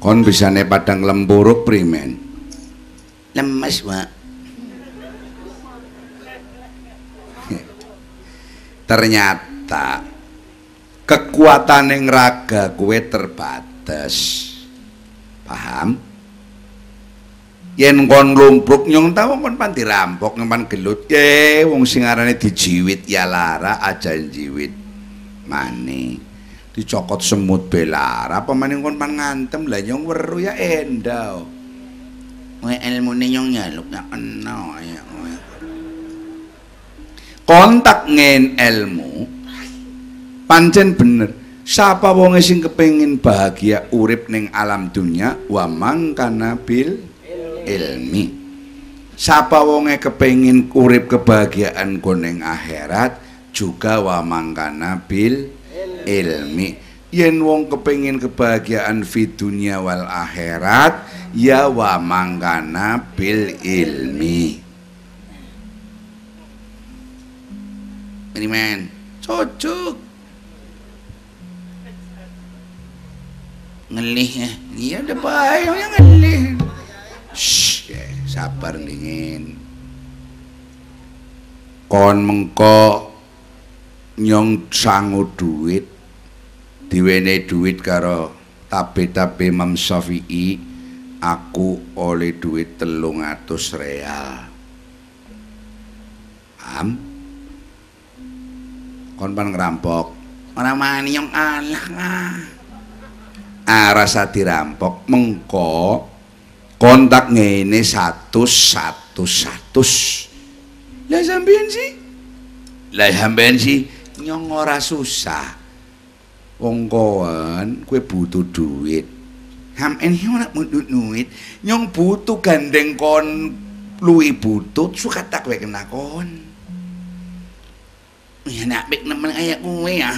kon bisane padang lempuruk primen. Lemes pak. Ternyata kekuatan yang raga kue terbatas paham? Yen kon lumpruk nyong tau kon pan dirampok nyong pan gelut. Ye wong sing arane dijiwit ya lara aja jiwit. Mani dicokot semut belara apa maning kon pan ngantem lah nyong weru ya endau Wah ilmu ni nyong nyaluk nak kena ya. kontak ngen ilmu pancen bener. Siapa wong sing kepengin bahagia urip ning alam dunia wa mangkana bil ilmi. Siapa wonge kepengin urip kebahagiaan koneng akhirat? Juga wa mangkana bil ilmi yen wong kepengin kebahagiaan fi dunia wal akhirat ya wa mangkana bil ilmi Ini men. cocok Ngelih ya. iya udah baik ya ngelih Shh, ya, sabar dingin kon mengko nyong sangu duit diwene duit karo tabe-tabe Imam Syafi'i aku oleh duit telung atus real. Paham? Kon pan ngerampok. Orang mana nyong alah ah. ah rasa dirampok. Mengko kontak ngene satu satu satu lah sampean sih? Lah sampean sih nyong ora susah wong kowen kue butuh duit iki ora butuh duit nyong butuh gandeng kon luwi butut suka tak kowe kena kon Ya nak bik nemen kayak gue ya.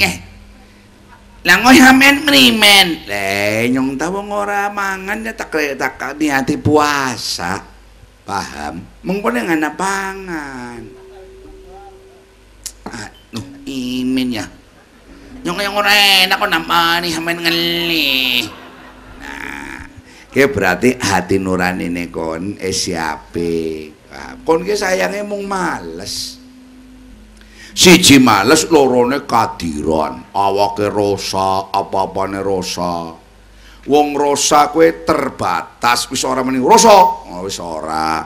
Eh. Lah ngoy hamen merimen. Le, nyong tahu ora mangan ya tak tak di hati puasa. Paham? Mengko ana pangan. Imin ya. Yang ora enak kok nampani hamen ngelih. Nah, ke berarti hati nurani ne kon eh siape. Nah, kon ki sayange mung males. Siji males lorone kadiran, awake rosa, apa-apane rosa. Wong rosa kue terbatas wis ora meni rosa, oh, wis ora.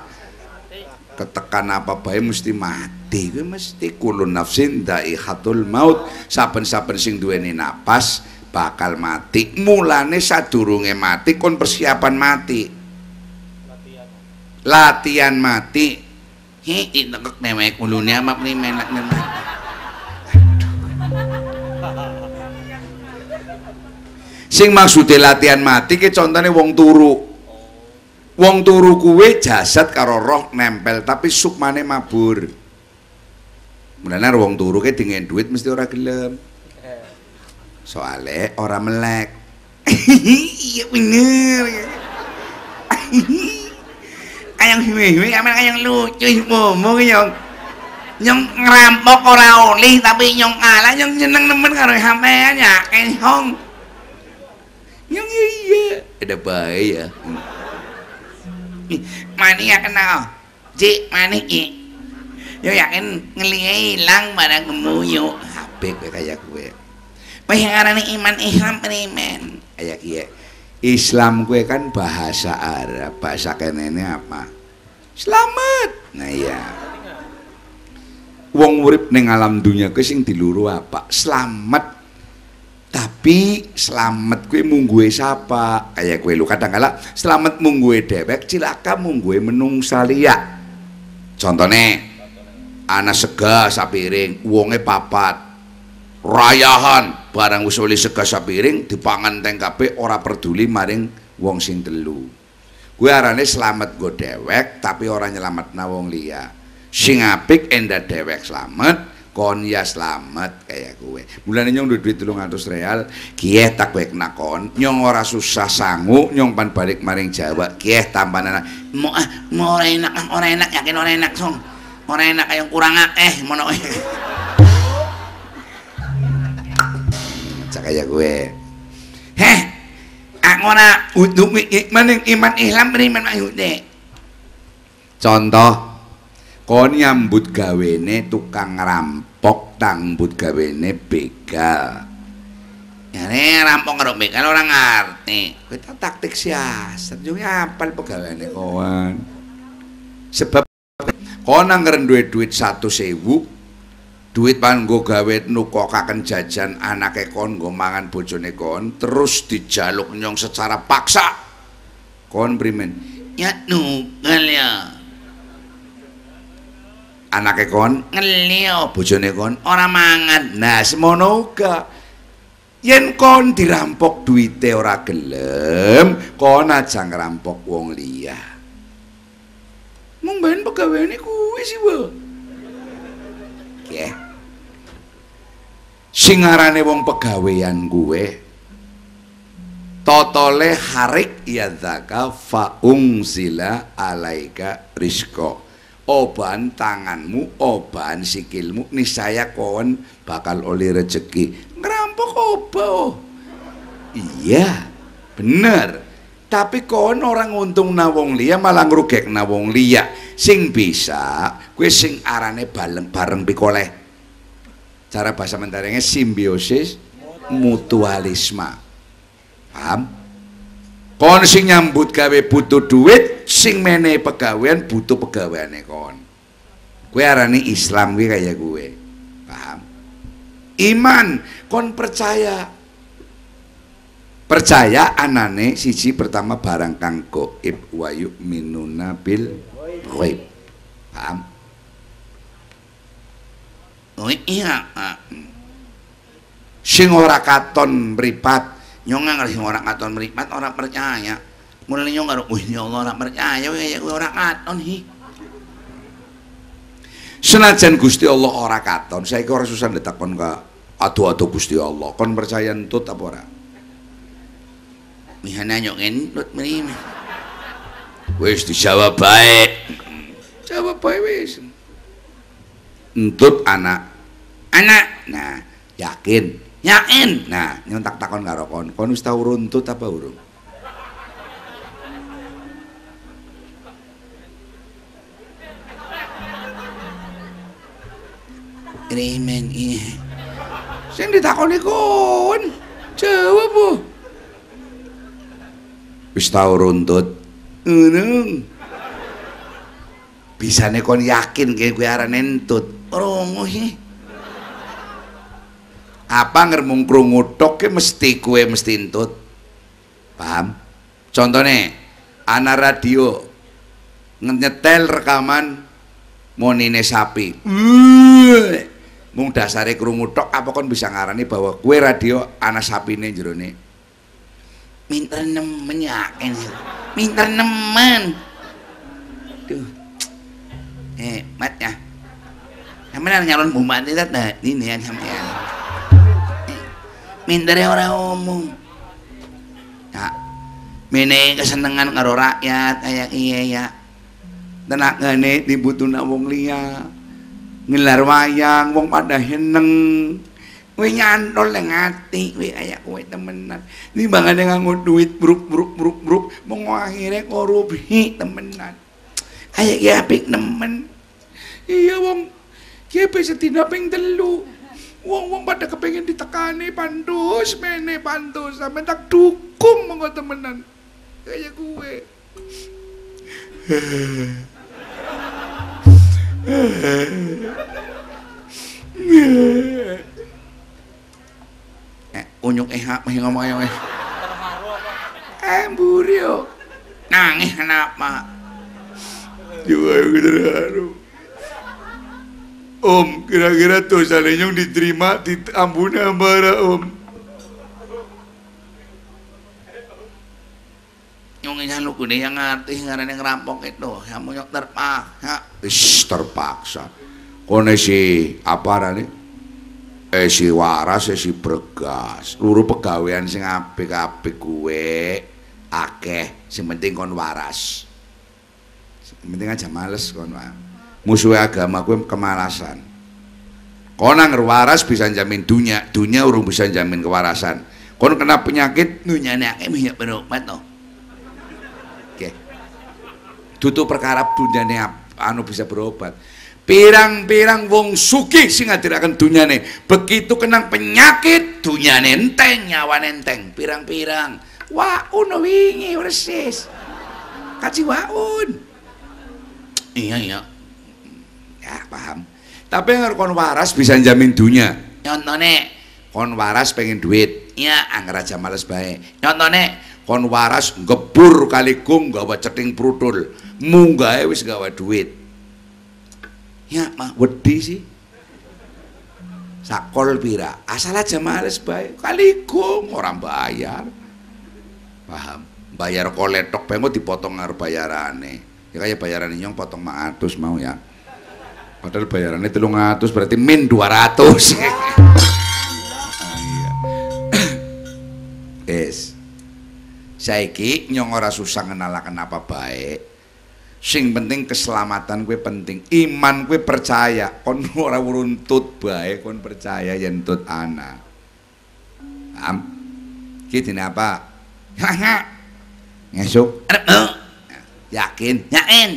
Ketekan apa bae mesti mati, kuwi mesti kulun nafsin daihatul maut. Saben-saben sing duweni napas bakal mati. Mulane sadurunge mati kon persiapan mati. Latihan mati. Hi, itakak memek ulunnya ama merimen nak nemen. Sing maksude latihan mati ki contone wong turu. Wong turu kuwe jasad karo roh nempel tapi sukmane mabur. Mulane wong turu ki dengan duit mesti ora gelem. Soale ora melek. Iya bener. Ayang hiwi-hiwi aman ayang lucu momo nyong. Nyong ngerampok ora oleh tapi nyong kalah nyong seneng nemen karo sampean ya hong. Yang iya. Ada baik ya. Mani ya kenal. Ji, mani ki. Yo yakin ngelihat hilang barang kemuyu. Habib kayak gue. Bayangan iman Islam perimen. Kayak iya. Islam gue kan bahasa Arab, bahasa kenene apa? Selamat. Nah iya. Wong urip ning alam dunia kuwi sing diluru apa? Selamat. Tapi selamat kuwi mungguhe sapa? Kayak gue lu kadang kala selamat mungguhe dewek, cilaka mungguhe menungsa liya. Contone ana sega sapiring, wonge papat. Rayahan barang wis sega sapiring dipangan teng kabeh ora peduli maring wong sing telu. Kuwi arane selamat go dewek tapi ora nyelametna wong liya. Sing apik endah dewek selamat, kon ya selamat kayak gue. Mulane nyong duit duit 300 real, kieh tak baik nakon, nyong ora susah sangu, nyong pan balik maring Jawa, kieh tambahan Mau ah, mau enak, ah, ora enak yakin ora enak song. Ora enak kayong kurang akeh mono. cak kayak gue. Lah ora untuk maning iman Islam beriman maksudnya. Contoh kon nyambut gawene tukang rampok tambut gawene begal. Ya ne rampok karo begal ora ngerti. Kita taktik siasat yo apal pegaweane kawan. Sebab kon anggar duwe duit 100.000 duit panggo gawe nukokaken jajan anake kon nggo mangan bojone kon terus dijaluk nyong secara paksa. Kon primen ya nukel ya. Anake kon ngelio bojone kon ora mangan. Nah semono uga. Yen kon dirampok duite ora gelem kon aja ngerampok wong liya mung ben pegaweane kuwi sih wae ya. Sing aranane wong pegawean gue totole harik yadzaka faungzila alaika rizqa oban tanganmu oban sikilmu nisaya kon bakal oleh rezeki ngerampok oba oh. iya bener tapi kon orang untung na wong liya malah ngrugek na wong liya. Sing bisa kue sing arane bareng bareng pikoleh cara bahasa mentarengnya simbiosis mutualisme. Paham? Kon sing nyambut gawe butuh duit sing mene pegawaian butuh pegawaiane kon. Kue arane Islam kue kayak gue paham? Iman. Kon percaya percaya anane siji pertama barang kang goib wayu minuna bil ghaib. Paham? Oh iya. Sing ora katon mripat, nyong ngerti sing ora katon mripat ora percaya. Mulane nyong karo, "Wih, ya Allah ora percaya ya ora katon hi." Senajan Gusti Allah ora katon, saiki ora susah ditakon ka adu-adu Gusti Allah. Kon percaya entut apa ora? Mihana nyok entut mrene. Wis dijawab baik. Jawab baik wis. Entut anak. Anak. Nah, yakin. Yakin. Nah, nyontak takon karo kon. Kon wis tau runtut apa urung? Remen iya. Sing ditakoni kon. Jawab, Bu. Wis tau runtut. Ngono. Bisane kon yakin kene kuwi arane entut. Rungu sih. Apa ngermung krungu tok mesti kuwe mesti entut. Paham? Contone ana radio nyetel rekaman monine sapi. Mung dasare krungu tok apa kon bisa ngarani bahwa kue radio ana sapine jerone. Minta nemen yakin. Minta nemen. Duh. Eh, mat ya. Sampeyan nyalon bupati ta ini ya sampeyan. Mindere ora umum. Ya. Mene kesenengan karo rakyat kayak iya ya. Tenagane dibutuhna wong liya. Ngelar wayang wong pada heneng. Kowe nyantol nang ati kowe kaya kowe temenan. Nimbangane nganggo duit bruk bruk bruk bruk mong akhire korupsi temenan. Kayak ya apik nemen. Iya wong Kiye setina ping telu. Wong-wong pada kepengen ditekani pandus mene pandus sampe tak dukung monggo temenan. Kayak gue. eh, unyuk eh apa yang ngomong ayo eh. Eh, burio. Nangis kenapa? Juga yang terharu. Om, kira-kira dosa yang diterima diampuni ambara Om. Yung isa lu kundi yang ngerti ngarane ngerampok itu, kamu nyok terpaksa. Ish, terpaksa. Kone si apa nani? Eh si waras, eh si bergas. Luru pegawaian sing apik-apik gue akeh. Sing penting kon waras. Sing penting aja males kon wae. Musuh agama gue kemalasan. Konang waras bisa jamin dunia, dunia urung bisa jamin kewarasan. kon kena penyakit dunyane akeh minyak berobat to oke tutup perkara dunyane anu bisa berobat pirang-pirang wong sugih sing ngadiraken dunyane. Begitu kena penyakit dunyane enteng nyawane enteng. Pirang-pirang. Waun wingi persis kaji waun. Iya iya. Ya paham. Tapi yang kon waras bisa jamin dunia contohnya kon waras pengen duit. Ya anggar aja males baik contohnya kon waras ngebur kalikum gawa ceting prudul. Munggah wis gawa duit ya mah wedi sih. Sakol pira? Asal aja males baik kalikum orang bayar paham? Bayar koletok pengen dipotong ngar bayarane. Ya kayak bayaran nyong potong maatus mau ya. Padahal bayarannya telung atus berarti min dua ratus. Ah, iya. Yes. Saiki nyong ora susah ngenalaken apa baik sing penting keselamatan gue penting. Iman gue percaya. Kon ora runtut bae kon percaya yen tut ana. Am gitu apa? Ngesuk. Yakin? Yakin.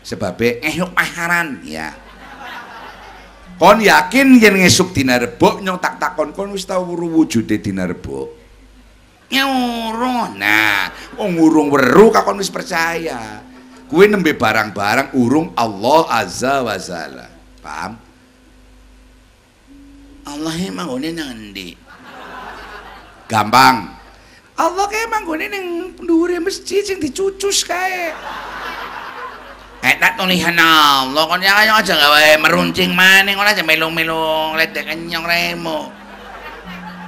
Sebabnya ngesuk paharan ya. Kon yakin yen ngesuk dina rebo nyong tak takon kon wis tau wujude dina rebo nyuruh. Nah wong urung weru kakon wis percaya kue nembe barang-barang urung Allah azza wa jalla. Paham? Allah emang ngone nang endi? Gampang. Allah kayak emang ngone nang dhuwure masjid sing dicucus kae. Eh, tak tulisan Allah, kon ya ayo aja gawe meruncing maning, kon aja melung-melung ledek kenyong remo.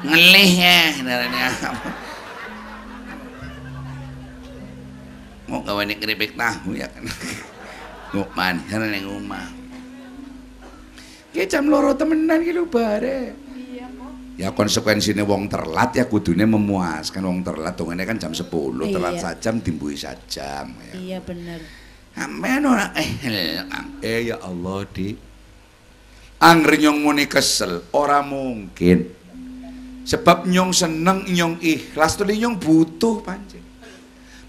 Ngelih ya, mau gawe nek keripik tahu ya kan? Ngukman sana ning omah. Jam loro temenan lho bare. Iya kok ya konsekuensine wong terlat ya kudune memuaskan wong terlat. Dongene kan jam 10 iya. telat sajam dimbui sajam ya. iya bener. Amen ora? Eh eh ya Allah di Angger nyong muni kesel ora mungkin. Sebab nyong seneng nyong ikhlas tuli nyong butuh pancen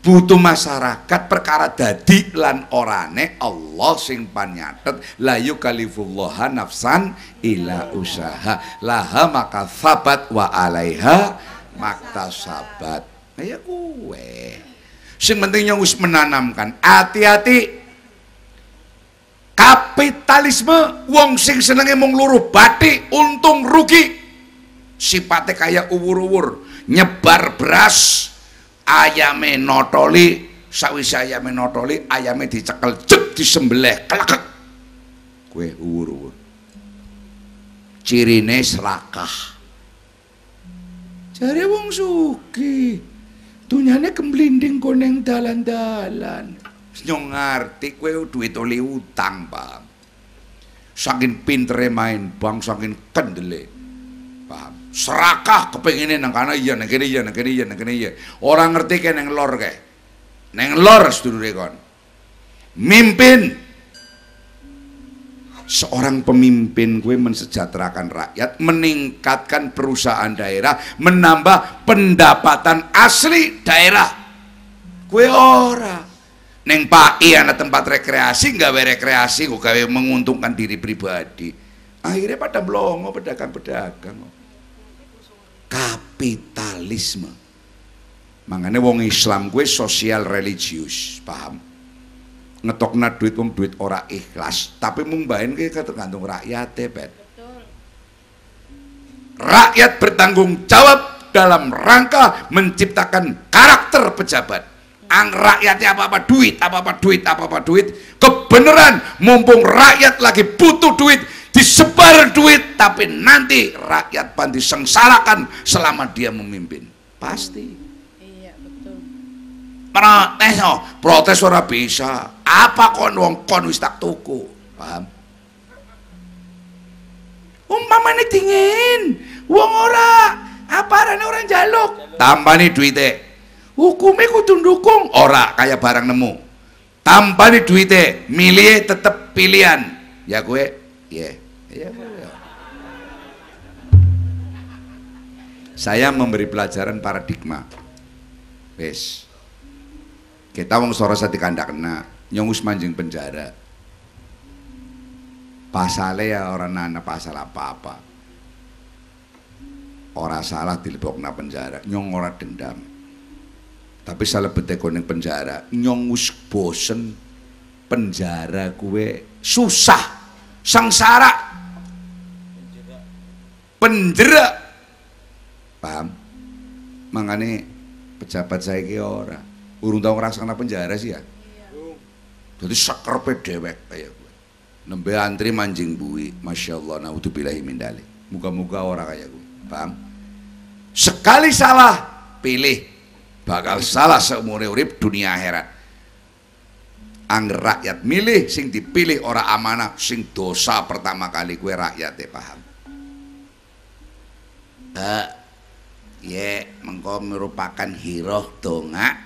butuh masyarakat perkara dadi lan orane Allah sing panyatet la yukalifullah nafsan ila usaha. Laha maka sabat wa alaiha sabat. Ya kuwe. Sing penting yang wis menanamkan. Hati-hati. Kapitalisme wong sing senenge mung batik untung rugi. Sifatnya kayak uwur-uwur. Nyebar beras ayame notoli sawise ayame notoli ayame dicekel jek disembelih kelekek kue uwur-uwur cirine serakah jare wong suki dunyane kemblinding koneng dalan-dalan. Nyong ngerti kue duit oli utang bang. Saking pintere main bang saking kendele. Paham serakah kepengine nang kana iya nang kene iya nang kene iya nang kene iya. Ora ngerti ke nang lor kae nang lor sedulure kon mimpin. Seorang pemimpin gue mensejahterakan rakyat meningkatkan perusahaan daerah menambah pendapatan asli daerah. Gue ora. Neng paki ada tempat rekreasi nggak rekreasi gue gawe menguntungkan diri pribadi. Akhirnya pada blongo pedagang-pedagang kapitalisme. Makanya wong Islam gue sosial religius paham? Ngetokna duit wong duit ora ikhlas tapi mung bain gue tergantung rakyat bet rakyat bertanggung jawab dalam rangka menciptakan karakter pejabat. Ang rakyatnya apa-apa duit, apa-apa duit, apa-apa duit. Kebenaran mumpung rakyat lagi butuh duit disebar duit tapi nanti rakyat panti sengsarakan selama dia memimpin. Pasti. Iya betul. Protes oh protes ora bisa. Apa kon wong kon wis tak tuku? Paham? Umpamane dingin. Wong ora apa orang jaluk tambani duite. Hukumnya kudu dukung ora kayak barang nemu. Tambani duite. Milih tetep pilihan. Ya gue ya yeah. Iya, iya. Saya memberi pelajaran paradigma. Wes. Kita wong Sorosa dikandak kena, nyong wis manjing penjara. Pasale ya orang nana pasal apa-apa. Ora salah dilebokna penjara, nyong ora dendam. Tapi salah beteko ning penjara, nyong wis bosen penjara kue susah, sengsara, penjara. Paham? Makanya pejabat saya ki ora. Urung tau ngrasakna penjara sih ya. Jadi sekerpe dewek kayak gue. Nembe antri manjing bui, masya Allah, naudzubillahi min dalik. Muka-muka orang kayak gue, paham? Sekali salah, pilih bakal salah seumur urip dunia akhirat. Angger rakyat milih sing dipilih ora amanah sing dosa pertama kali kue rakyat paham. Pak, ye mengko merupakan hiroh donga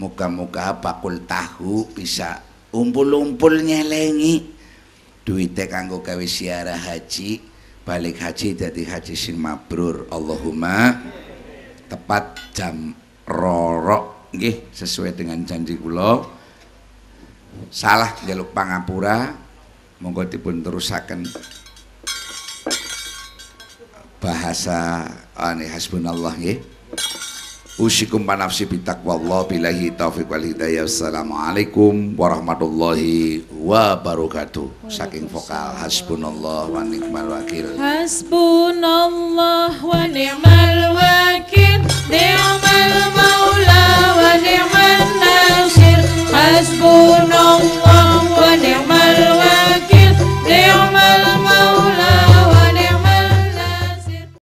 muka-muka bakul tahu bisa umpul-umpul nyelengi. Duitnya kanggo gawe siara haji balik haji jadi haji sing mabrur. Allahumma tepat jam rorok nggih sesuai dengan janji kula. Salah jaluk pangapura monggo dipun terusaken bahasa ane hasbunallah nggih. Usikum panafsi bitaqwallah billahi taufiq wal hidayah. Assalamualaikum warahmatullahi wabarakatuh. Saking vokal hasbunallah wa ni'mal wakil. Hasbunallah wa ni'mal wakil. Ni'mal maula wa ni'man nasir. Hasbunallah wa ni'mal wakil.